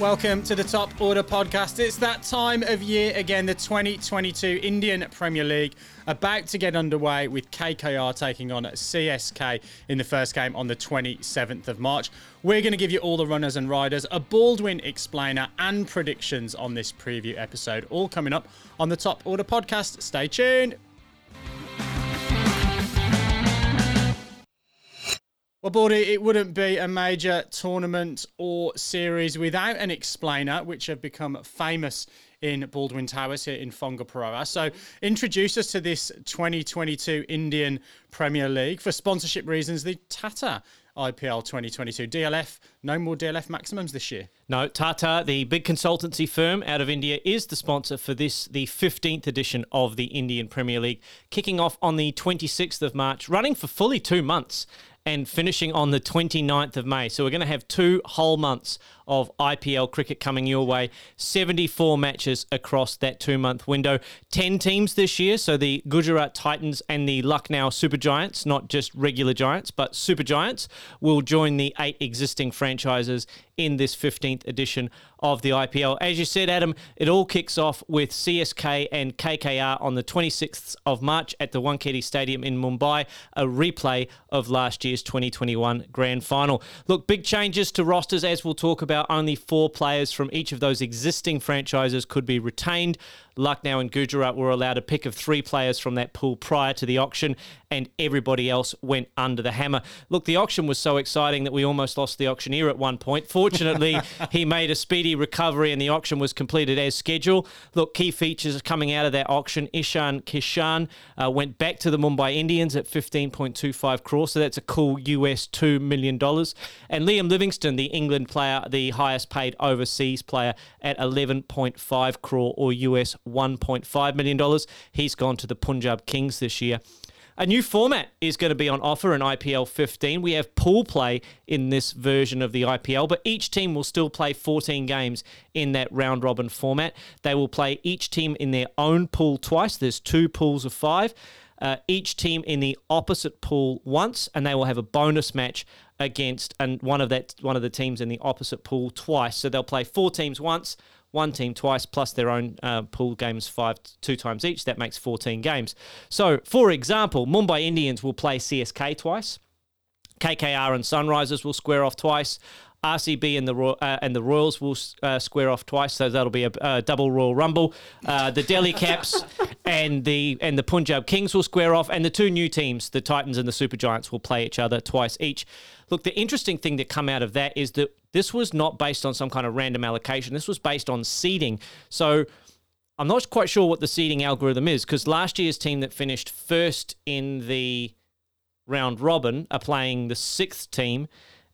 Welcome to the Top Order podcast. It's that time of year again, the 2022 Indian Premier League about to get underway with KKR taking on CSK in the first game on the 27th of March. We're going to give you all the runners and riders, a Baldwin explainer, and predictions on this preview episode, all coming up on the Top Order podcast. Stay tuned. Well, Baldy, it wouldn't be a major tournament or series without an explainer, which have become famous in Baldwin Towers here in Whangaparoa. So, introduce us to this 2022 Indian Premier League. For sponsorship reasons, the Tata IPL 2022. DLF, no more DLF maximums this year. No, Tata, the big consultancy firm out of India, is the sponsor for this, the 15th edition of the Indian Premier League, kicking off on the 26th of March, running for fully two months and finishing on the 29th of May. So we're going to have two whole months of IPL cricket coming your way. 74 matches across that two month window. 10 teams this year. So the Gujarat Titans and the Lucknow Super Giants, not just regular Giants, but Super Giants, will join the eight existing franchises in this 15th edition of the IPL. As you said, Adam, it all kicks off with CSK and KKR on the 26th of March at the Wankhede Stadium in Mumbai, a replay of last year's 2021 Grand Final. Look, big changes to rosters, as we'll talk about about only four players from each of those existing franchises could be retained. Lucknow and Gujarat were allowed a pick of three players from that pool prior to the auction, and everybody else went under the hammer. Look, the auction was so exciting that we almost lost the auctioneer at one point. Fortunately, he made a speedy recovery and the auction was completed as scheduled. Look, key features coming out of that auction Ishan Kishan uh, went back to the Mumbai Indians at 15.25 crore, so that's a cool US $2 million. And Liam Livingstone, the England player, the highest paid overseas player, at 11.5 crore or US $1.5 million. He's gone to the Punjab Kings this year. A new format is going to be on offer in IPL 15. We have pool play in this version of the IPL, but each team will still play 14 games in that round robin format. They will play each team in their own pool twice. There's two pools of five. Uh, each team in the opposite pool once, and they will have a bonus match against and one of that one of the teams in the opposite pool twice. So they'll play four teams once, one team twice plus their own uh, pool games five two times each. That makes 14 games. So, for example, Mumbai Indians will play CSK twice. KKR and Sunrisers will square off twice. RCB and the uh, and the Royals will uh, square off twice, so that'll be a, double Royal Rumble. Uh, the Delhi Caps and the and the Punjab Kings will square off, and the two new teams, the Titans and the Super Giants, will play each other twice each. Look, the interesting thing that come out of that is that this was not based on some kind of random allocation. This was based on seeding. So I'm not quite sure what the seeding algorithm is because last year's team that finished first in the round robin are playing the sixth team.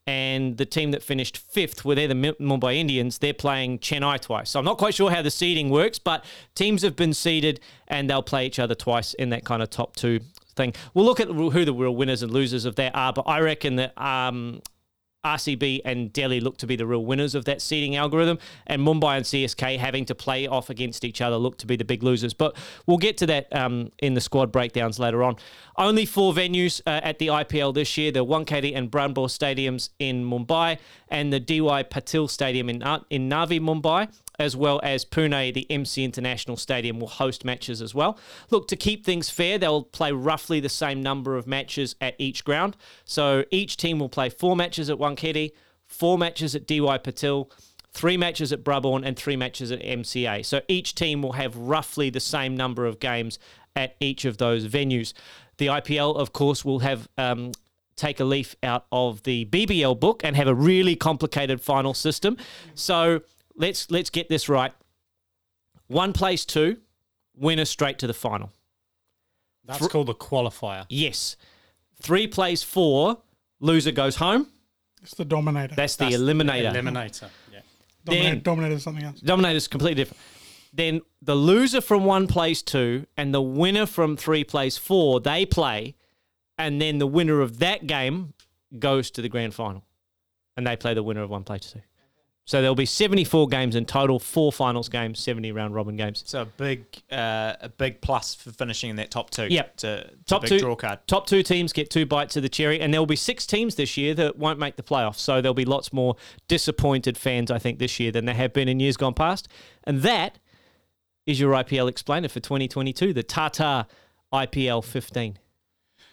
And the team that finished fifth, were they the Mumbai Indians, they're playing Chennai twice. So I'm not quite sure how the seeding works, but teams have been seeded and they'll play each other twice in that kind of top two thing. We'll look at who the real winners and losers of that are, but I reckon that um, RCB and Delhi look to be the real winners of that seeding algorithm, and Mumbai and CSK having to play off against each other look to be the big losers. But we'll get to that um, in the squad breakdowns later on. Only four venues uh, at the IPL this year the Wankhede and Brabourne stadiums in Mumbai and the DY Patil Stadium in, uh, in Navi, Mumbai as well as Pune, the MC International Stadium, will host matches as well. Look, to keep things fair, they'll play roughly the same number of matches at each ground. So each team will play four matches at Wankhede, four matches at DY Patil, three matches at Brabourne, and three matches at MCA. So each team will have roughly the same number of games at each of those venues. The IPL, of course, will have um, take a leaf out of the BBL book and have a really complicated final system. So let's let's get this right. One place two, winner straight to the final. That's Th- called a qualifier. Yes. Three plays four, loser goes home. It's the dominator. That's, That's the eliminator. The eliminator. Yeah. Dominator, then, dominator is something else. Dominator is completely different. Then the loser from one plays two and the winner from three plays four, they play, and then the winner of that game goes to the grand final. And they play the winner of one plays two. So there'll be 74 games in total, four finals games, 70 round robin games. So a big, uh, a big plus for finishing in that top two. Yep. To, to Top big two draw card. Top two teams get two bites of the cherry, and there will be six teams this year that won't make the playoffs. So there'll be lots more disappointed fans, I think, this year than there have been in years gone past. And that is your IPL explainer for 2022, the Tata IPL 15.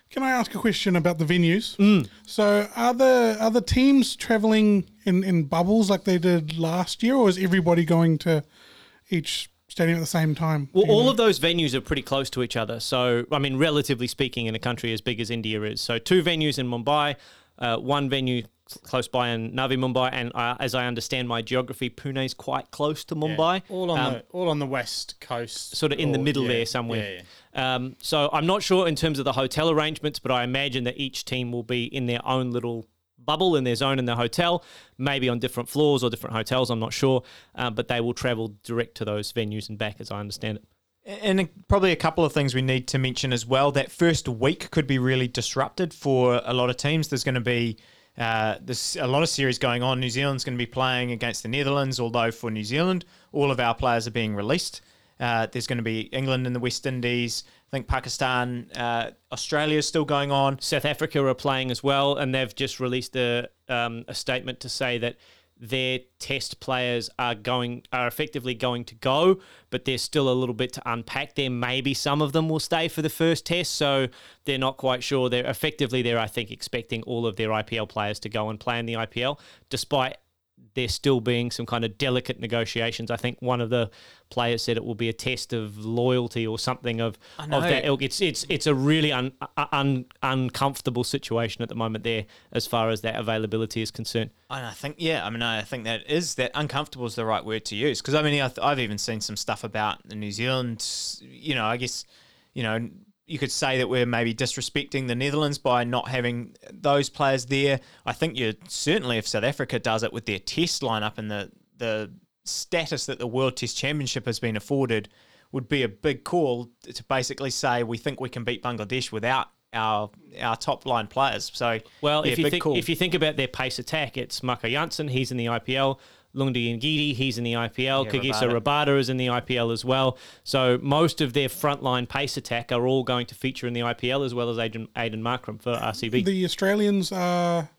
Can I ask a question about the venues? So, are the are the teams traveling in, in bubbles like they did last year, or is everybody going to each stadium at the same time? Well, all know? of those venues are pretty close to each other. So, I mean, relatively speaking, in a country as big as India is. So, two venues in Mumbai, uh, one venue close by in Navi Mumbai, and uh, as I understand my geography, Pune is quite close to Mumbai. all on Um, the all on the west coast, sort of in the middle yeah, there somewhere. Yeah, yeah. Um, so I'm not sure in terms of the hotel arrangements, but I imagine that each team will be in their own little bubble in their zone in their hotel, maybe on different floors or different hotels. I'm not sure, um, but they will travel direct to those venues and back, as I understand it. And probably a couple of things we need to mention as well. That first week could be really disrupted for a lot of teams. There's going to be uh, there's a lot of series going on. New Zealand's going to be playing against the Netherlands, although for New Zealand, all of our players are being released. Uh, there's going to be England and the West Indies. I think Pakistan, uh, Australia is still going on. South Africa are playing as well, and they've just released a um, a statement to say that their test players are going are effectively going to go, but there's still a little bit to unpack there. Maybe some of them will stay for the first test, so they're not quite sure. They're effectively they're I think expecting all of their IPL players to go and play in the IPL, despite there still being some kind of delicate negotiations. I think one of the players said it will be a test of loyalty or something of, of that ilk. It's it's it's a really un, uh, uh, un, uncomfortable situation at the moment there as far as that availability is concerned. And I think, yeah, I mean, I think that is that uncomfortable is the right word to use because I mean, I've, I've even seen some stuff about the New Zealand. You know, I guess, you know, you could say that we're maybe disrespecting the Netherlands by not having those players there. I think you certainly, if South Africa does it with their test lineup and the the status that the World Test Championship has been afforded, would be a big call to basically say we think we can beat Bangladesh without. Our our top line players. So Well, yeah, if you think call. if you think about their pace attack, it's Marco Jansen, he's in the IPL. Lungi Ngidi, he's in the IPL. Yeah, Kagiso Rabada. Rabada is in the IPL as well. So most of their frontline pace attack are all going to feature in the IPL as well as Aiden, Aiden Markram for RCB. the Australians are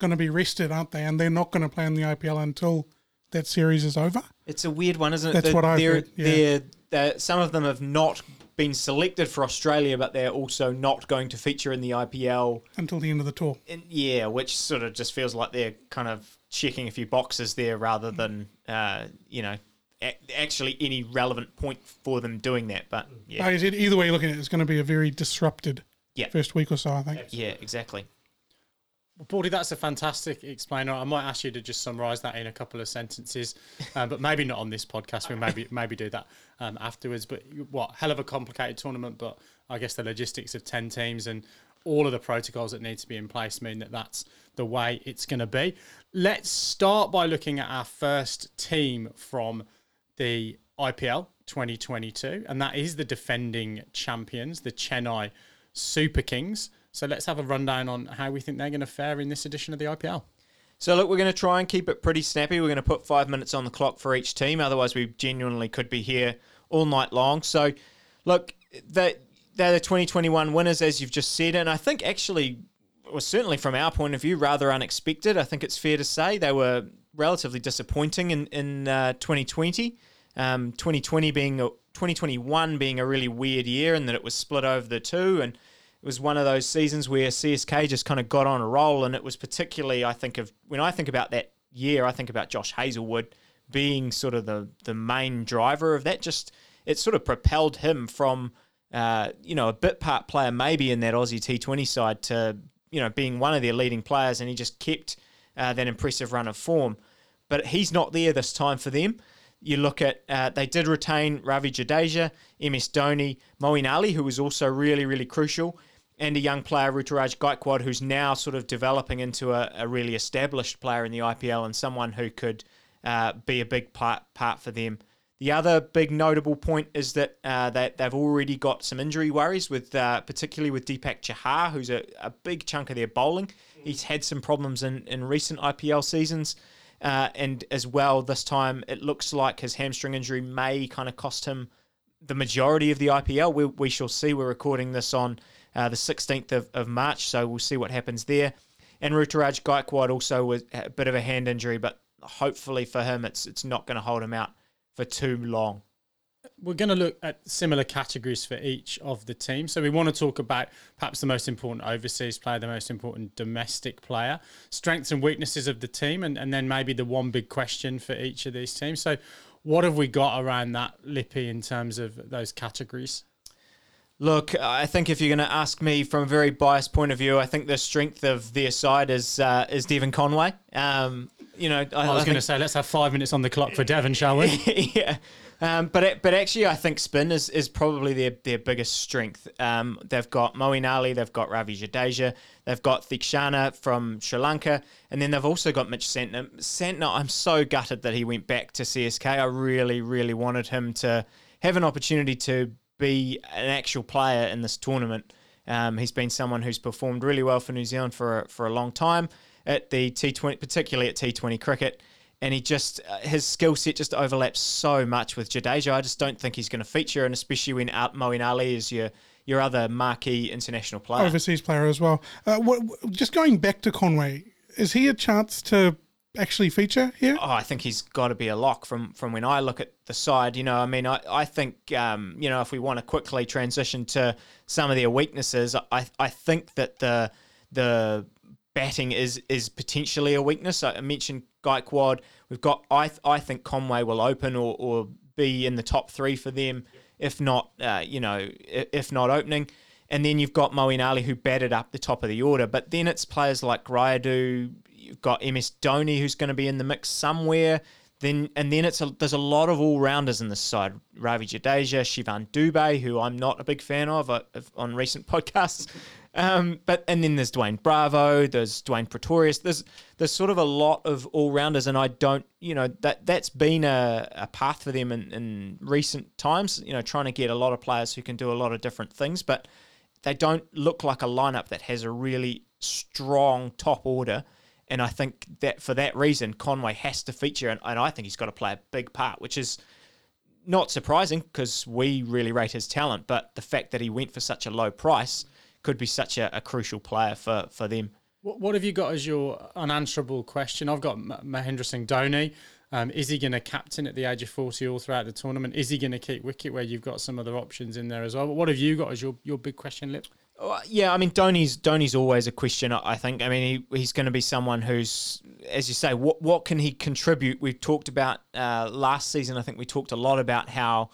going to be rested, aren't they? And they're not going to play in the IPL until that series is over. It's a weird one, isn't it? That's That what I've they're, heard, yeah. they're, they're- some of them have not been selected for Australia, but they're also not going to feature in the IPL. Until the end of the tour. And yeah, which sort of just feels like they're kind of checking a few boxes there rather than, uh, you know, a- actually any relevant point for them doing that. But yeah, Like said, either way you look at it, it's going to be a very disrupted Yeah. first week or so, I think. yeah, exactly. Well, Baldy, that's a fantastic explainer. I might ask you to just summarise that in a couple of sentences, um, but maybe not on this podcast. We maybe maybe do that um, afterwards. But what hell of a complicated tournament. But I guess the logistics of ten teams and all of the protocols that need to be in place mean that that's the way it's going to be. Let's start by looking at our first team from the IPL 2022, and that is the defending champions, the Chennai Super Kings. So let's have a rundown on how we think they're going to fare in this edition of the IPL. So look, we're going to try and keep it pretty snappy. We're going to put five minutes on the clock for each team. Otherwise, we genuinely could be here all night long. So, look, they they're the 2021 winners, as you've just said, and I think actually was certainly from our point of view rather unexpected. I think it's fair to say they were relatively disappointing in in uh, 2020. Um, 2020 being a, 2021 being a really weird year, and that it was split over the two and it was one of those seasons where CSK just kind of got on a roll, and it was particularly I think of when I think about that year, I think about Josh Hazlewood being sort of the the main driver of that. Just it sort of propelled him from uh, you know a bit part player maybe in that Aussie T20 side to you know being one of their leading players, and he just kept uh, that impressive run of form. But he's not there this time for them. You look at uh, they did retain Ravi Jadeja, MS Dhoni, Moeen Ali, who was also really really crucial, and a young player Ruturaj Gaikwad, who's now sort of developing into a, a really established player in the IPL and someone who could uh, be a big part part for them. The other big notable point is that uh, they, they've already got some injury worries with, uh, particularly with Deepak Chahar, who's a, a big chunk of their bowling. He's had some problems in, in recent IPL seasons. Uh, and as well, this time it looks like his hamstring injury may kind of cost him the majority of the IPL. We, we shall see. We're recording this on uh, the 16th of, of March, so we'll see what happens there. And Ruturaj Gaikwad also was a bit of a hand injury, but hopefully for him, it's it's not going to hold him out for too long. We're going to look at similar categories for each of the teams. So we want to talk about perhaps the most important overseas player, the most important domestic player, strengths and weaknesses of the team, and, and then maybe the one big question for each of these teams. So what have we got around that, Lippy, in terms of those categories? Look, I think if you're going to ask me from a very biased point of view, I think the strength of their side is uh, is Devon Conway. Um, you know, I, I was going to say let's have five minutes on the clock for Devon, shall we? yeah. Um, but but actually, I think spin is, is probably their, their biggest strength. Um, they've got Moeen Ali, they've got Ravi Jadeja, they've got Theekshana from Sri Lanka, and then they've also got Mitch Santner. Santner, I'm so gutted that he went back to CSK. I really, really wanted him to have an opportunity to be an actual player in this tournament. Um, he's been someone who's performed really well for New Zealand for for a long time at the T20, particularly at T20 cricket and he just uh, his skill set just overlaps so much with Jadeja. I just don't think he's going to feature, and especially when Moeen Ali is your your other marquee international player, overseas player as well. Uh, what, just going back to Conway, is he a chance to actually feature here? Oh, I think he's got to be a lock from from when I look at the side. You know, I mean, I I think um, you know if we want to quickly transition to some of their weaknesses, I I think that the the batting is is potentially a weakness. I mentioned Gaikwad. We've got I I think Conway will open or, or be in the top three for them, if not uh, you know if not opening. And then you've got Moeen Ali who batted up the top of the order. But then it's players like Rayudu. You've got MS Dhoni who's going to be in the mix somewhere. Then and then it's a, there's a lot of all rounders in this side. Ravi Jadeja, Shivam Dube, who I'm not a big fan of, uh, on recent podcasts. Um, but and then there's Dwayne Bravo, there's Dwayne Pretorius. There's there's sort of a lot of all rounders, and I don't, you know, that that's been a, a path for them in, in recent times. You know, trying to get a lot of players who can do a lot of different things, but they don't look like a lineup that has a really strong top order and I think that for that reason, Conway has to feature, and, and I think he's got to play a big part, which is not surprising because we really rate his talent. But the fact that he went for such a low price could be such a, a crucial player for, for them. What, what have you got as your unanswerable question? I've got Mahendra Singh Dhoni. Um, is he going to captain at the age of 40 all throughout the tournament? Is he going to keep wicket where you've got some other options in there as well? But what have you got as your, your big question, Lip? yeah, I mean, Dhoni's Dhoni's always a question. I think. I mean, he, he's going to be someone who's, as you say, what what can he contribute? We've talked about uh, last season. I think we talked a lot about how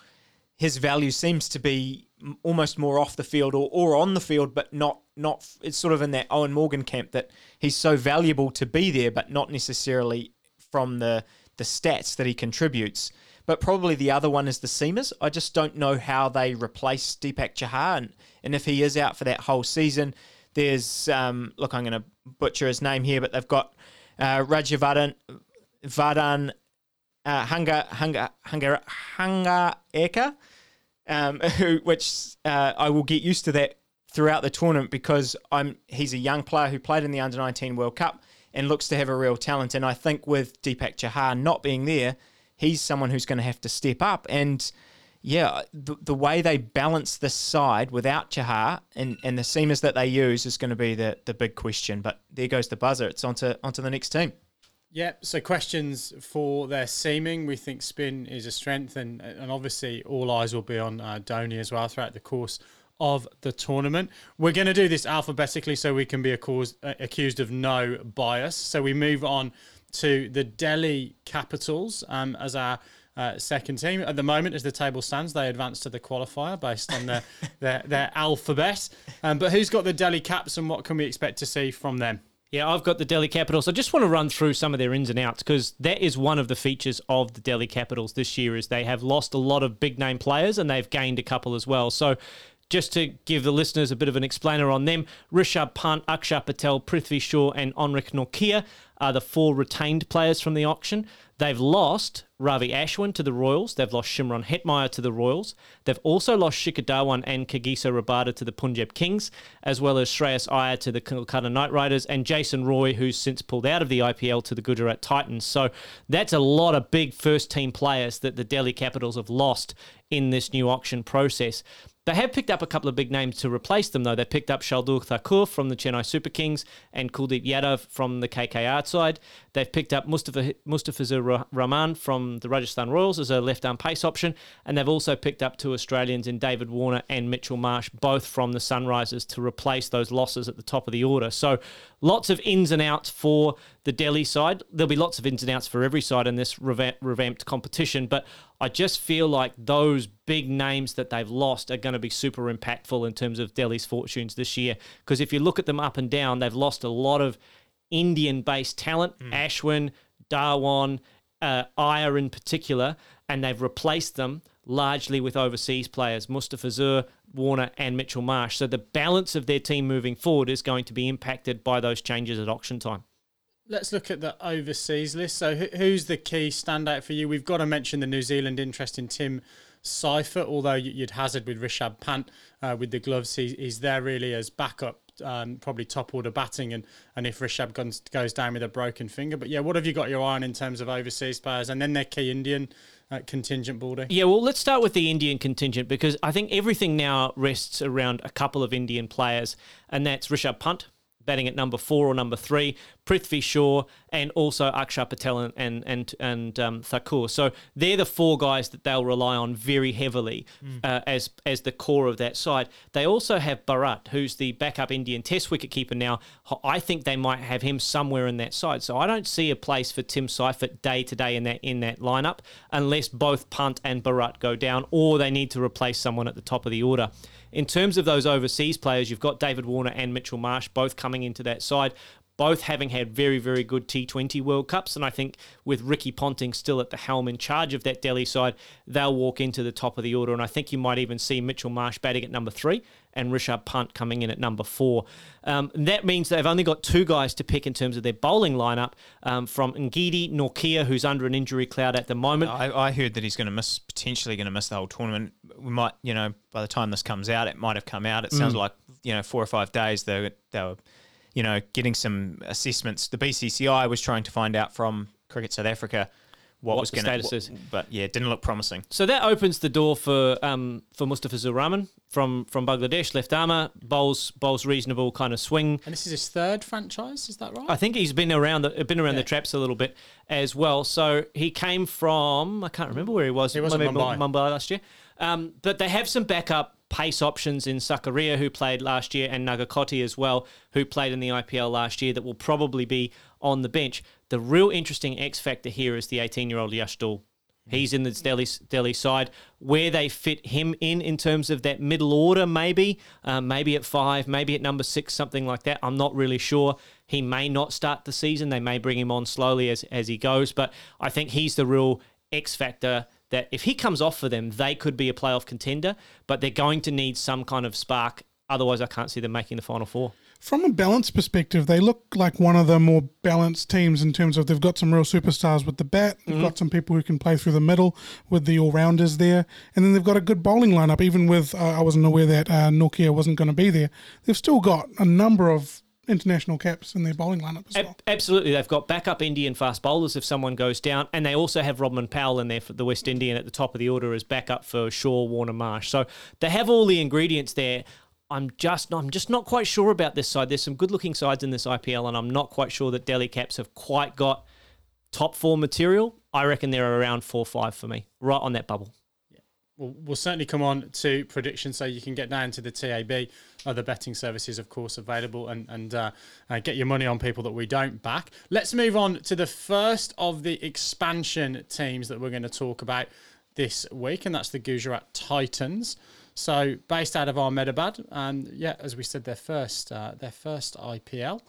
his value seems to be almost more off the field or, or on the field, but not not. It's sort of in that Eoin Morgan camp that he's so valuable to be there, but not necessarily from the the stats that he contributes. But probably the other one is the seamers. I just don't know how they replace Deepak Chahar, and, and if he is out for that whole season, there's um, look, I'm going to butcher his name here, but they've got uh, Rajavadan Vadan uh, Hanga Hanga Hanga Hanga Eka, um, which uh, I will get used to that throughout the tournament because I'm he's a young player who played in the under 19 World Cup and looks to have a real talent. And I think with Deepak Chahar not being there, he's someone who's going to have to step up. And yeah, the, the way they balance this side without Chahar and, and the seamers that they use is going to be the, the big question. But there goes the buzzer. It's onto onto the next team. Yeah, so questions for their seaming. We think spin is a strength, and, and obviously all eyes will be on uh, Dhoni as well throughout the course of the tournament. We're going to do this alphabetically so we can be accused, uh, accused of no bias. So we move on to the Delhi Capitals um, as our uh, second team. At the moment, as the table stands, they advance to the qualifier based on their their, their alphabet. Um, but who's got the Delhi Caps and what can we expect to see from them? Yeah, I've got the Delhi Capitals. I just want to run through some of their ins and outs because that is one of the features of the Delhi Capitals this year is they have lost a lot of big name players and they've gained a couple as well. So just to give the listeners a bit of an explainer on them, Rishabh Pant, Akshar Patel, Prithvi Shaw, and Anrich Nortje are the four retained players from the auction. They've lost Ravi Ashwin to the Royals. They've lost Shimron Hetmyer to the Royals. They've also lost Shikhar Dhawan and Kagiso Rabada to the Punjab Kings, as well as Shreyas Iyer to the Kolkata Knight Riders and Jason Roy, who's since pulled out of the IPL to the Gujarat Titans. So that's a lot of big first team players that the Delhi Capitals have lost in this new auction process. They have picked up a couple of big names to replace them, though. They picked up Shardul Thakur from the Chennai Super Kings and Kuldeep Yadav from the KKR side. They've picked up Mustafa Mustafizur Rahman from the Rajasthan Royals as a left arm pace option, and they've also picked up two Australians in David Warner and Mitchell Marsh, both from the Sunrisers, to replace those losses at the top of the order. So lots of ins and outs for the Delhi side. There'll be lots of ins and outs for every side in this revamped competition, but I just feel like those big names that they've lost are going to be super impactful in terms of Delhi's fortunes this year. Because if you look at them up and down, they've lost a lot of Indian based talent, mm. Ashwin, Dhawan, uh, Iyer in particular, and they've replaced them largely with overseas players, Mustafizur, Warner, and Mitchell Marsh. So the balance of their team moving forward is going to be impacted by those changes at auction time. Let's look at the overseas list. So, who's the key standout for you? We've got to mention the New Zealand interest in Tim Seifert, although you'd hazard with Rishabh Pant uh, with the gloves. He, he's there really as backup, um, probably top order batting, and, and if Rishabh goes, goes down with a broken finger. But yeah, what have you got your eye on in terms of overseas players? And then their key Indian uh, contingent, Baldy? Yeah, well, let's start with the Indian contingent because I think everything now rests around a couple of Indian players, and that's Rishabh Pant batting at number four or number three, Prithvi Shaw, and also Akshar Patel and and and, and um, Thakur. So they're the four guys that they'll rely on very heavily mm. uh, as as the core of that side. They also have Bharat, who's the backup Indian Test wicketkeeper now. I think they might have him somewhere in that side. So I don't see a place for Tim Seifert day to day in that in that lineup unless both Pant and Bharat go down, or they need to replace someone at the top of the order. In terms of those overseas players, you've got David Warner and Mitchell Marsh both coming into that side both having had very, very good T20 World Cups. And I think with Ricky Ponting still at the helm in charge of that Delhi side, they'll walk into the top of the order. And I think you might even see Mitchell Marsh batting at number three and Rishabh Pant coming in at number four. Um, that means they've only got two guys to pick in terms of their bowling lineup um, from Ngidi Nortje, who's under an injury cloud at the moment. I, I heard that he's going to miss, potentially going to miss the whole tournament. We might, you know, by the time this comes out, it might have come out. It sounds mm. like, you know, four or five days they, they were you know, getting some assessments. The BCCI was trying to find out from Cricket South Africa what, what was going to status is. But yeah, it didn't look promising. So that opens the door for um, for Mustafizur Rahman from from Bangladesh, left armour, bowls bowls reasonable kind of swing. And this is his third franchise, is that right? I think he's been around the been around yeah. the traps a little bit as well. So he came from I can't remember where he was. He was Mumbai. Mumbai last year. Um, but they have some backup pace options in Sakaria, who played last year, and Nagarkoti as well, who played in the IPL last year, that will probably be on the bench. The real interesting X factor here is the 18 year old Yash Dhull. He's in the Delhi, Delhi side. Where they fit him in in terms of that middle order, maybe, um, maybe at five, maybe at number six, something like that. I'm not really sure. He may not start the season. They may bring him on slowly as, as he goes. But I think he's the real X factor that if he comes off for them, they could be a playoff contender, but they're going to need some kind of spark. Otherwise, I can't see them making the final four. From a balance perspective, they look like one of the more balanced teams in terms of they've got some real superstars with the bat. They've mm-hmm. got some people who can play through the middle with the all rounders there. And then they've got a good bowling lineup, even with, uh, I wasn't aware that uh, Nortje wasn't going to be there. They've still got a number of international caps in their bowling lineup as well. Absolutely, they've got backup Indian fast bowlers if someone goes down, and they also have Rovman Powell in there for the West Indian at the top of the order as backup for Shaw, Warner, Marsh. So they have all the ingredients there. I'm just I'm just not quite sure about this side. There's some good looking sides in this IPL, and I'm not quite sure that Delhi Caps have quite got top four material. I reckon they're around four five for me, right on that bubble we'll, we'll certainly come on to predictions so you can get down to the TAB. Other betting services, of course, available and, and uh, uh, get your money on people that we don't back. Let's move on to the first of the expansion teams that we're going to talk about this week, and that's the Gujarat Titans. So based out of Ahmedabad, and yeah, as we said, their first uh, their first IPL.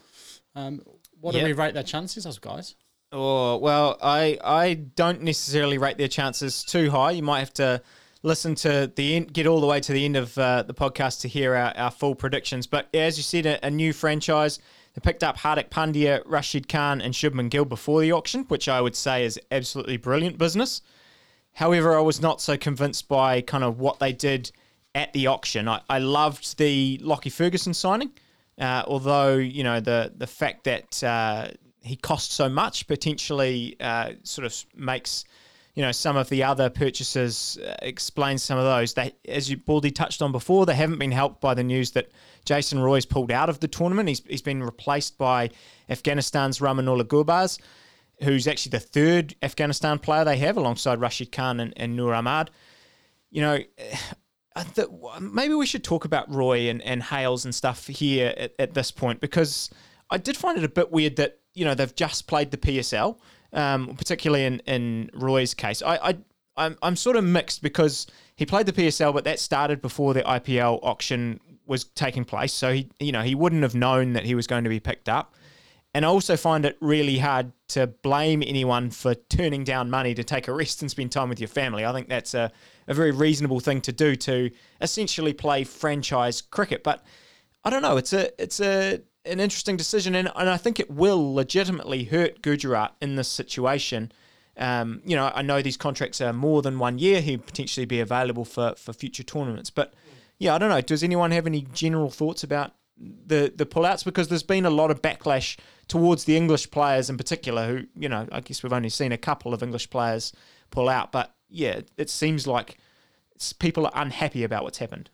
Um, what yep. do we rate their chances as guys? Oh well, I I don't necessarily rate their chances too high. You might have to listen to the end, get all the way to the end of uh, the podcast to hear our, our full predictions. But as you said, a, a, new franchise. They picked up Hardik Pandya, Rashid Khan, and Shubman Gill before the auction, which I would say is absolutely brilliant business. However, I was not so convinced by kind of what they did at the auction. I, I loved the Lockie Ferguson signing, uh, although you know the the fact that uh, he cost so much potentially uh, sort of makes you know some of the other purchases uh, explains some of those. They, as you Baldy touched on before, they haven't been helped by the news that Jason Roy's pulled out of the tournament. He's he's been replaced by Afghanistan's Rahmanullah Gurbaz, who's actually the third Afghanistan player they have alongside Rashid Khan and, and Nur Ahmad. You know. Th- maybe we should talk about Roy and, and Hales and stuff here at, at this point because I did find it a bit weird that you know they've just played the PSL, um, particularly in, in Roy's case. I, I I'm, I'm sort of mixed because he played the PSL, but that started before the IPL auction was taking place. So he you know he wouldn't have known that he was going to be picked up. And I also find it really hard to blame anyone for turning down money to take a rest and spend time with your family. I think that's a, a very reasonable thing to do to essentially play franchise cricket. But I don't know. It's a it's a an interesting decision, and, and I think it will legitimately hurt Gujarat in this situation. Um, you know, I know these contracts are more than one year. He'd potentially be available for, for future tournaments. But yeah, I don't know. Does anyone have any general thoughts about the the pullouts? Because there's been a lot of backlash towards the English players in particular. Who you know, I guess we've only seen a couple of English players pull out, but yeah, it seems like people are unhappy about what's happened.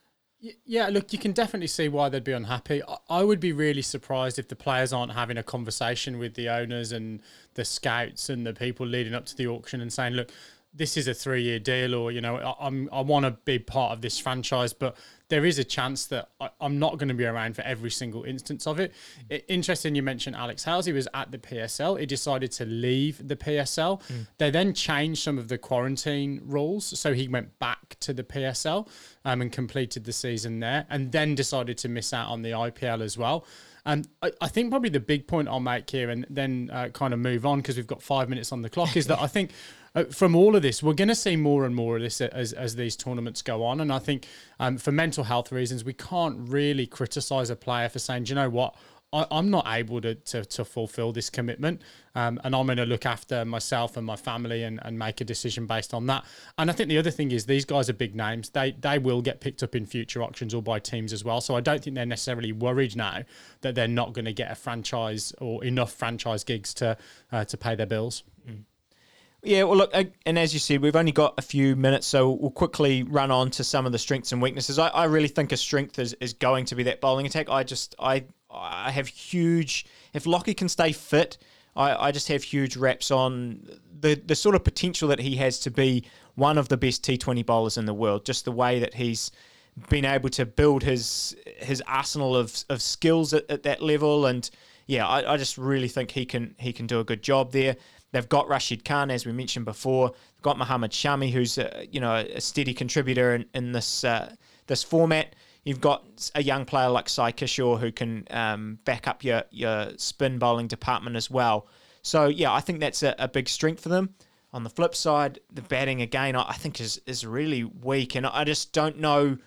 Yeah, look, you can definitely see why they'd be unhappy. I would be really surprised if the players aren't having a conversation with the owners and the scouts and the people leading up to the auction and saying, look, this is a three year deal, or, you know, I, I'm, I want to be part of this franchise, but there is a chance that I, am not going to be around for every single instance of it. it. Interesting, you mentioned Alex Hales. He was at the PSL. He decided to leave the PSL. Mm. They then changed some of the quarantine rules, so he went back to the PSL um, and completed the season there, and then decided to miss out on the IPL as well. And I, I, think probably the big point I'll make here, and then uh, kind of move on because we've got five minutes on the clock, is that I think from all of this, we're going to see more and more of this as, as these tournaments go on. And I think um, for mental health reasons, we can't really criticize a player for saying, you know what? I, am not able to, to, to fulfill this commitment. Um, and I'm going to look after myself and my family and, and make a decision based on that. And I think the other thing is these guys are big names. They they will get picked up in future auctions or by teams as well. So I don't think they're necessarily worried now that they're not going to get a franchise or enough franchise gigs to uh, to pay their bills. Mm. Yeah, well, look, and as you said, we've only got a few minutes, so we'll quickly run on to some of the strengths and weaknesses. I, I really think a strength is, is going to be that bowling attack. I just, I, I have huge. If Lockie can stay fit, I, I just have huge raps on the the sort of potential that he has to be one of the best T20 bowlers in the world. Just the way that he's been able to build his his arsenal of, of skills at, at that level, and yeah, I, I just really think he can he can do a good job there. They've got Rashid Khan, as we mentioned before. They've got Mohammad Shami, who's a, you know a steady contributor in, in this uh, this format. You've got a young player like Sai Kishore who can um, back up your your spin bowling department as well. So yeah, I think that's a, a big strength for them. On the flip side, the batting again, I think is is really weak, and I just don't know.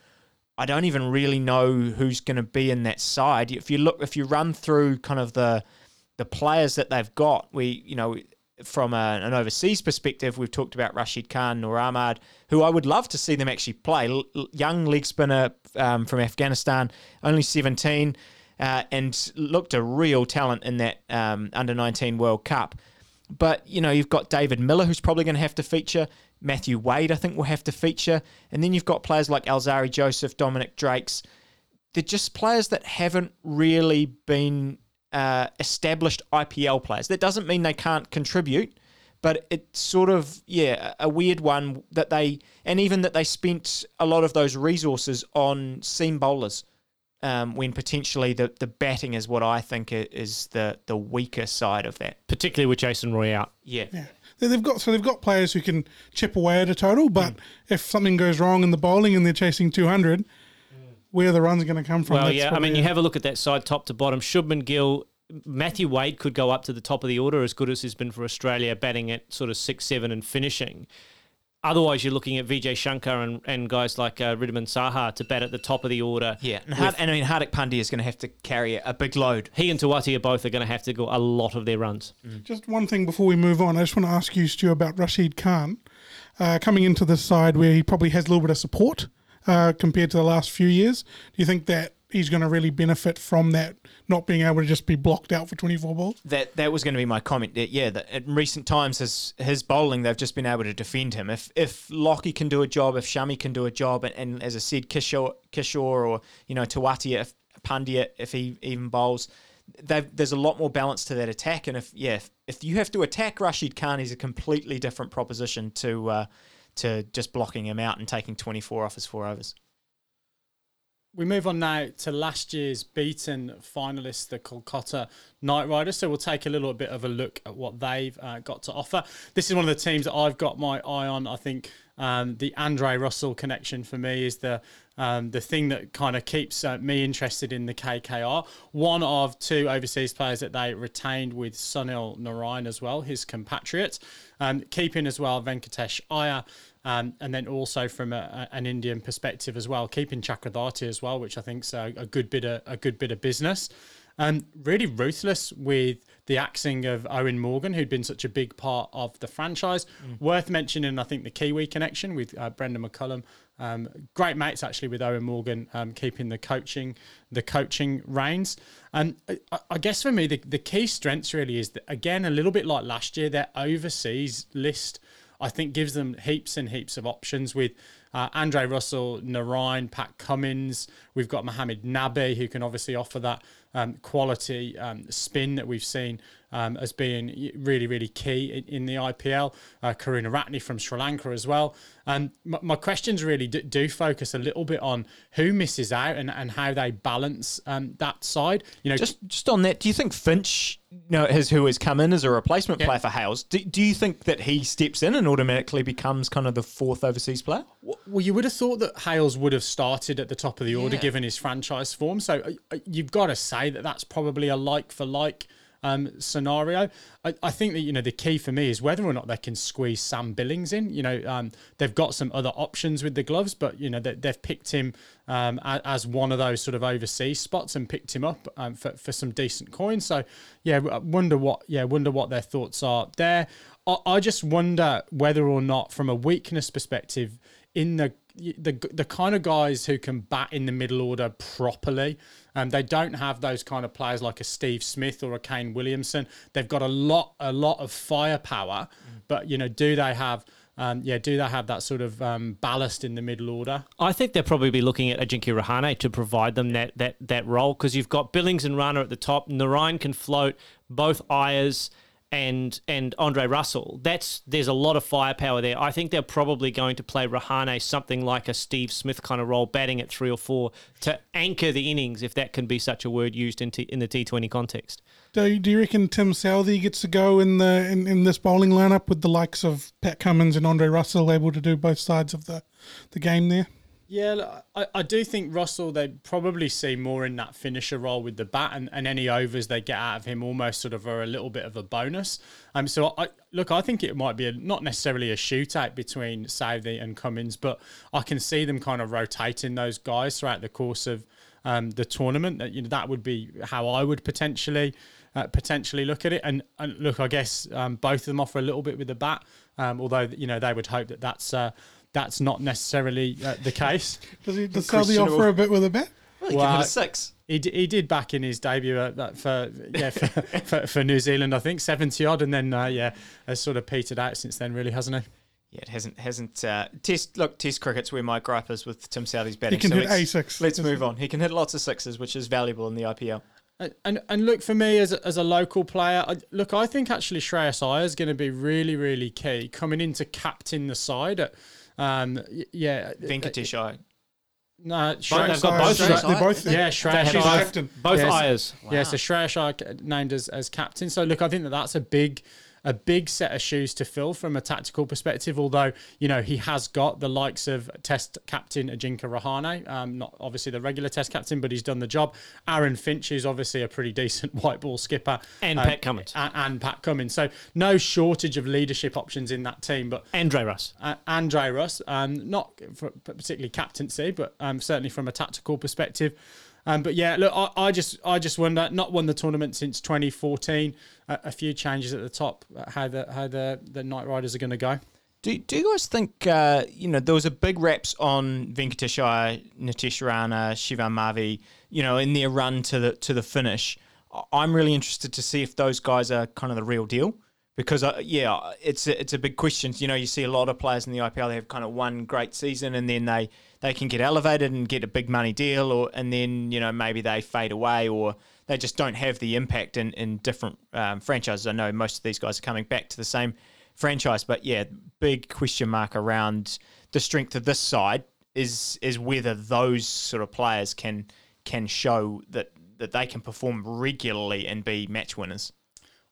I don't even really know who's going to be in that side. If you look, if you run through kind of the the players that they've got, we you know from a, an overseas perspective, we've talked about Rashid Khan or Ahmad, who I would love to see them actually play. L- young leg spinner um, from Afghanistan, only 17, uh, and looked a real talent in that um, under 19 World Cup. But, you know, you've got David Miller, who's probably going to have to feature. Matthew Wade, I think, will have to feature. And then you've got players like Alzarri Joseph, Dominic Drakes. They're just players that haven't really been uh, established IPL players. That doesn't mean they can't contribute, but it's sort of yeah a weird one that they and even that they spent a lot of those resources on seam bowlers. Um, when potentially the, the batting is what I think is the the weaker side of that, particularly with Jason Roy out. Yeah. yeah. They've got so they've got players who can chip away at a total, but mm. if something goes wrong in the bowling and they're chasing 200, where the run's are going to come from. Well, yeah, I mean, you have a look at that side, top to bottom. Shubman Gill, Matthew Wade could go up to the top of the order, as good as he's been for Australia, batting at sort of six, seven, and finishing. Otherwise, you're looking at Vijay Shankar and, and guys like uh, Wriddhiman Saha to bat at the top of the order. Yeah, and, Hard, and I mean Hardik Pandya is going to have to carry a big load. He and Tewatia are both are going to have to go a lot of their runs. Just one thing before we move on, I just want to ask you, Stu, about Rashid Khan uh, coming into the side where he probably has a little bit of support uh, compared to the last few years. Do you think that he's going to really benefit from that not being able to just be blocked out for 24 balls? That that was going to be my comment. That, yeah, that in recent times, his his bowling, they've just been able to defend him. If if Lockie can do a job, if Shami can do a job, and, and as I said, Kishore, Kishore or you know Tewatia, if Pandya, if he even bowls, there's a lot more balance to that attack. And if yeah, if, if you have to attack Rashid Khan, he's a completely different proposition to uh, to just blocking him out and taking 24 off his four overs. We move on now to last year's beaten finalists, the Kolkata Knight Riders. So we'll take a little bit of a look at what they've uh, got to offer. This is one of the teams that I've got my eye on. I think um, the Andre Russell connection for me is the um, the thing that kind of keeps uh, me interested in the KKR. One of two overseas players that they retained with Sunil Narine as well, his compatriot. Um, keeping as well Venkatesh Iyer. Um, and then also from a, an Indian perspective as well, keeping Chakravarti as well, which I think is a, a, good bit of a good bit of business. Um, really ruthless with the axing of Eoin Morgan, who'd been such a big part of the franchise. Mm. Worth mentioning, I think, the Kiwi connection with uh, Brendon McCullum. Um, great mates actually with Eoin Morgan, um, keeping the coaching the coaching reins. And I, I, guess for me, the, the key strengths really is that again a little bit like last year, their overseas list I think gives them heaps and heaps of options with uh, Andre Russell, Narine, Pat Cummins. We've got Mohamed Nabi, who can obviously offer that um, quality um, spin that we've seen um, as being really, really key in, in the IPL. Uh, Karunaratne from Sri Lanka as well. And my, my questions really do, do, focus a little bit on who misses out and, and how they balance um, that side. You know, just just on that, do you think Finch, you know, has who has come in as a replacement yeah. player for Hales? Do, do you think that he steps in and automatically becomes kind of the fourth overseas player? Well, you would have thought that Hales would have started at the top of the order yeah. given his franchise form. So uh, uh, you've got to say that that's probably a like for like um, scenario. I, I, think that you know the key for me is whether or not they can squeeze Sam Billings in. You know, um, they've got some other options with the gloves, but you know they, have picked him um, as, as, one of those sort of overseas spots and picked him up um, for, for some decent coins. So yeah, I wonder what yeah wonder what their thoughts are there. I, I just wonder whether or not, from a weakness perspective, in the the the kind of guys who can bat in the middle order properly. Um, they don't have those kind of players like a Steve Smith or a Kane Williamson. They've got a lot a lot of firepower, mm. but you know, do they have? Um, yeah, do they have that sort of um, ballast in the middle order? I think they'll probably be looking at Ajinkya Rahane to provide them that that that role because you've got Billings and Rana at the top. Narine can float. Both Iyers and and Andre Russell. That's there's a lot of firepower there. I think they're probably going to play Rahane something like a Steve Smith kind of role, batting at three or four to anchor the innings, if that can be such a word used in, t- in the T20 context. Do you, do you reckon Tim Southee gets to go in the in, in this bowling lineup with the likes of Pat Cummins and Andre Russell able to do both sides of the the game there? Yeah, I, I do think Russell, they probably see more in that finisher role with the bat, and, and any overs they get out of him almost sort of are a little bit of a bonus. Um, so, I, look, I think it might be a, not necessarily a shootout between Southee and Cummins, but I can see them kind of rotating those guys throughout the course of um, the tournament. That you know, that would be how I would potentially uh, potentially look at it. And, and look, I guess um, both of them offer a little bit with the bat, um, although you know they would hope that that's. Uh, that's not necessarily uh, the case. does he does Southee offer a bit with a bet? Well, he well, hit a six. He, d- he did back in his debut uh, for yeah for, for, for, New Zealand, I think seventy odd, and then uh, yeah has sort of petered out since then, really, hasn't he? Yeah, it hasn't hasn't uh, test look test cricket's where my gripe is with Tim Southee's batting. He can so hit a six. Let's move on. He can hit lots of sixes, which is valuable in the IPL. And and look for me as a, as a local player, I, look, I think actually Shreyas Iyer is going to be really really key coming in to captain the side. At, um, yeah, uh, Venkatesh Iyer. Uh, no, Shreyas, they've got both. Shreyas, they're both. Yeah, Shreyas both, both yes. Iyers. Wow. Yeah, so Shreyas Iyer uh, named as, as captain. So look, I think that that's a big a big set of shoes to fill from a tactical perspective. Although you know he has got the likes of Test captain Ajinkya Rahane, um, not obviously the regular Test captain, but he's done the job. Aaron Finch is obviously a pretty decent white ball skipper, And um, Pat Cummins. and, and Pat Cummins. So no shortage of leadership options in that team, but. Andre Russ. Uh, Andre Russ, um, not for particularly captaincy, but um, certainly from a tactical perspective. Um, but yeah, look, I, I just I just wonder. Not won the tournament since 2014. Uh, a few changes at the top. uh, How the how the the Knight Riders are going to go. Do, do you guys think, uh, you know, there was a big reps on Venkatesh Iyer, Nitish Rana, Shivam Mavi, you know, in their run to the to the finish. I'm really interested to see if those guys are kind of the real deal. Because, uh, yeah, it's a, it's a big question. You know, you see a lot of players in the IPL, they have kind of one great season and then they, they can get elevated and get a big money deal, or and then, you know, maybe they fade away or they just don't have the impact in, in different um, franchises. I know most of these guys are coming back to the same franchise. But yeah, big question mark around the strength of this side is is whether those sort of players can can show that that they can perform regularly and be match winners.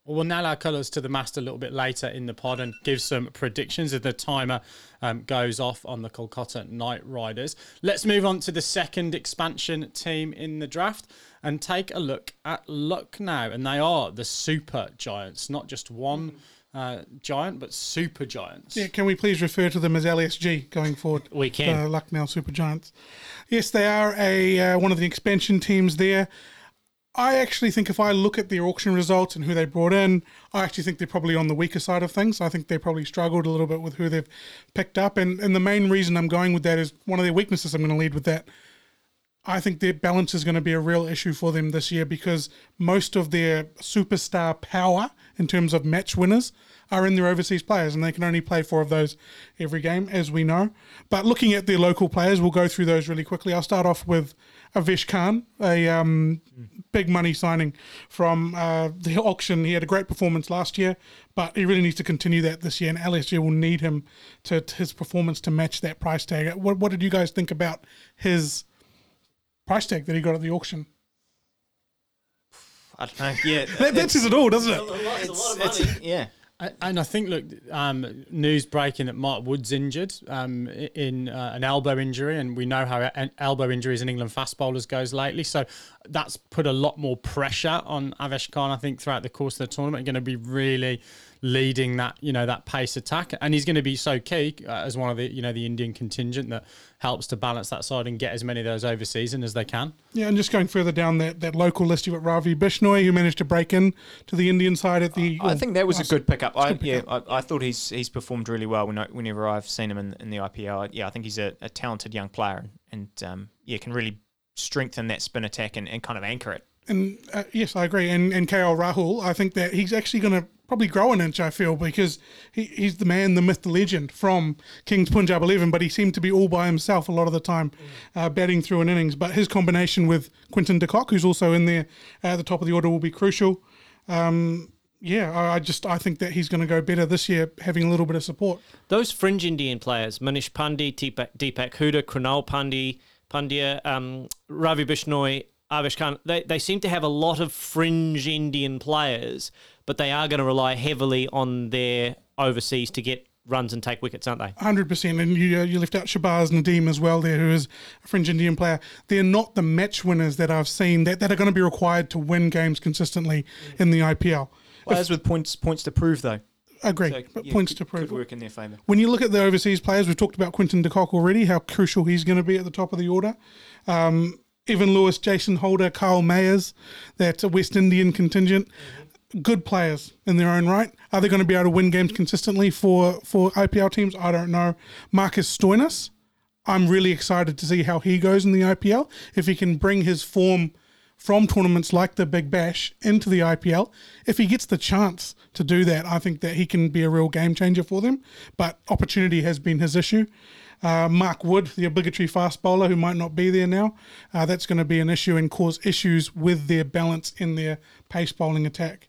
Well, we'll nail our colours to the mast a little bit later in the pod and give some predictions as the timer um, goes off on the Kolkata Knight Riders. Let's move on to the second expansion team in the draft and take a look at Lucknow. And they are the super giants, not just one uh, giant, but super giants. Yeah, can we please refer to them as LSG going forward? We can. The Lucknow Super Giants. Yes, they are a uh, one of the expansion teams there. I actually think if I look at their auction results and who they brought in, I actually think they're probably on the weaker side of things. I think they probably struggled a little bit with who they've picked up. And, and the main reason I'm going with that is one of their weaknesses. I'm going to lead with that. I think their balance is going to be a real issue for them this year because most of their superstar power in terms of match winners are in their overseas players, and they can only play four of those every game, as we know. But looking at their local players, we'll go through those really quickly. I'll start off with Avesh Khan, a um, big money signing from uh, the auction. He had a great performance last year, but he really needs to continue that this year, and LSG will need him to, to his performance to match that price tag. What, what did you guys think about his price tag that he got at the auction? I don't know. Yeah, That, that says it all, doesn't it? it's, it's, yeah. And I think, look, um, news breaking that Mark Wood's injured um, in uh, an elbow injury, and we know how elbow injuries in England fast bowlers goes lately. So that's put a lot more pressure on Avesh Khan. I think throughout the course of the tournament, going to be really leading that you know that pace attack, and he's going to be so key uh, as one of the you know the Indian contingent that helps to balance that side and get as many of those overseas in as they can. Yeah, and just going further down that, that local list, you've got Ravi Bishnoi, who managed to break in to the Indian side at the. I think that was a good pickup. I, good yeah, pickup. I, I thought he's he's performed really well when I, whenever I've seen him in, in the IPL. I- Yeah, I think he's a, a talented young player and, and um, yeah, can really strengthen that spin attack and, and kind of anchor it. And uh, yes, I agree. And and KL Rahul, I think that he's actually going to probably grow an inch. I feel because he, he's the man, the myth, the legend from Kings Punjab Eleven. But he seemed to be all by himself a lot of the time, uh, batting through an innings. But his combination with Quinton de Kock, who's also in there at the top of the order, will be crucial. Um, yeah, I, I just I think that he's going to go better this year, having a little bit of support. Those fringe Indian players, Manish Pandey, Deepak, Deepak Hooda, Krunal Pandey, Pandya, um, Ravi Bishnoi, Avesh Khan, they, they seem to have a lot of fringe Indian players, but they are going to rely heavily on their overseas to get runs and take wickets, aren't they? Hundred percent, and you uh, you left out Shahbaz Nadeem as well there, who is a fringe Indian player. They're not the match winners that I've seen that, that are going to be required to win games consistently in the IPL. Players with points points to prove though. Agree, So, but yeah, points could, to prove. could work in their favour. When you look at the overseas players, we've talked about Quinton de Kock already, how crucial he's going to be at the top of the order. Um, Evan Lewis, Jason Holder, Kyle Mayers, that West Indian contingent, good players in their own right. Are they going to be able to win games consistently for, for IPL teams? I don't know. Marcus Stoinis, I'm really excited to see how he goes in the IPL. If he can bring his form from tournaments like the Big Bash into the IPL, if he gets the chance to do that, I think that he can be a real game changer for them. But opportunity has been his issue. Uh, Mark Wood, the obligatory fast bowler who might not be there now, uh, that's going to be an issue and cause issues with their balance in their pace bowling attack.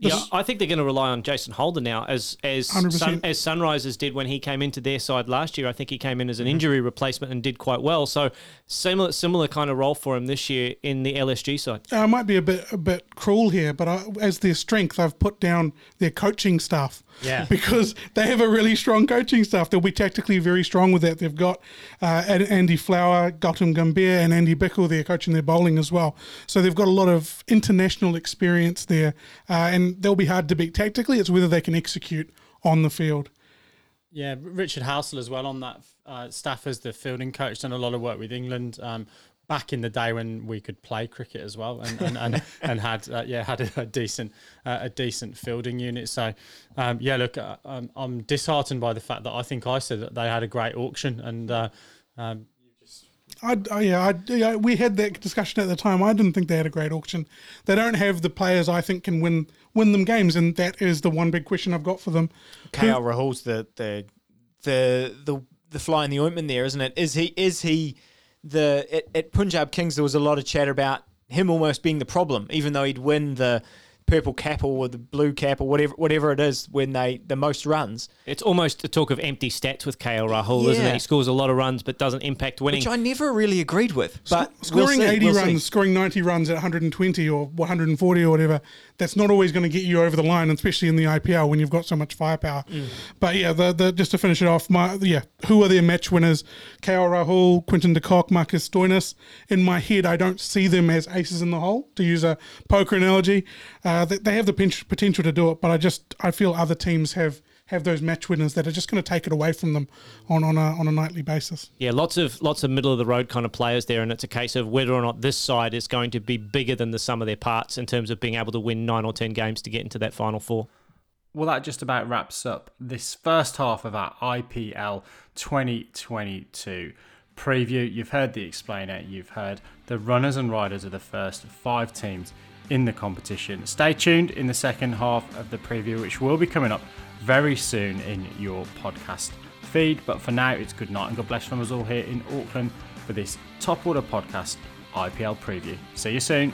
Yeah, I think they're going to rely on Jason Holder now, as as Sun, as Sunrisers did when he came into their side last year. I think he came in as an injury replacement and did quite well. So similar similar kind of role for him this year in the LSG side. I might be a bit a bit cruel here, but I, as their strength, I've put down their coaching staff. Yeah. because they have a really strong coaching staff. They'll be tactically very strong with that. They've got uh, Andy Flower, Gautam Gambhir, and Andy Bichel there coaching their bowling as well. So they've got a lot of international experience there, uh, and they'll be hard to beat tactically. It's whether they can execute on the field. Yeah, Richard Halsall as well on that uh, staff as the fielding coach, done a lot of work with England. Um, back in the day when we could play cricket as well, and and, and, and had uh, yeah had a, a decent uh, a decent fielding unit. So um, yeah, look, uh, I'm, I'm disheartened by the fact that I think I said that they had a great auction, and uh, um, I, I, yeah, I, yeah, we had that discussion at the time. I didn't think they had a great auction. They don't have the players I think can win win them games, and that is the one big question I've got for them. KL Rahul's the the the the the fly in the ointment there, isn't it? Is he is he the at, at Punjab Kings there was a lot of chatter about him almost being the problem, even though he'd win the purple cap or the blue cap or whatever whatever it is when they the most runs, It's almost a talk of empty stats with KL Rahul, isn't it? He scores a lot of runs but doesn't impact winning. which I never really agreed with. But scoring we'll see, 80 we'll see. runs, scoring 90 runs at 120 or 140 or whatever, that's not always going to get you over the line, especially in the IPL when you've got so much firepower. Mm. But yeah, the, the, just to finish it off, my yeah, who are their match winners? KL Rahul, Quinton de Kock, Marcus Stoinis. In my head, I don't see them as aces in the hole, to use a poker analogy. Uh, Uh, they, they have the pen- potential to do it, but I just I feel other teams have have those match winners that are just going to take it away from them on, on, a, on a nightly basis. Yeah, lots of lots of middle of the road kind of players there, and it's a case of whether or not this side is going to be bigger than the sum of their parts in terms of being able to win nine or ten games to get into that final four. Well, that just about wraps up this first half of our IPL 2022 preview. You've heard the explainer, you've heard the runners and riders of the first five teams in the competition. Stay tuned in the second half of the preview, which will be coming up very soon in your podcast feed. But for now, it's good night and God bless from us all here in Auckland for this Top Order Podcast IPL preview. See you soon.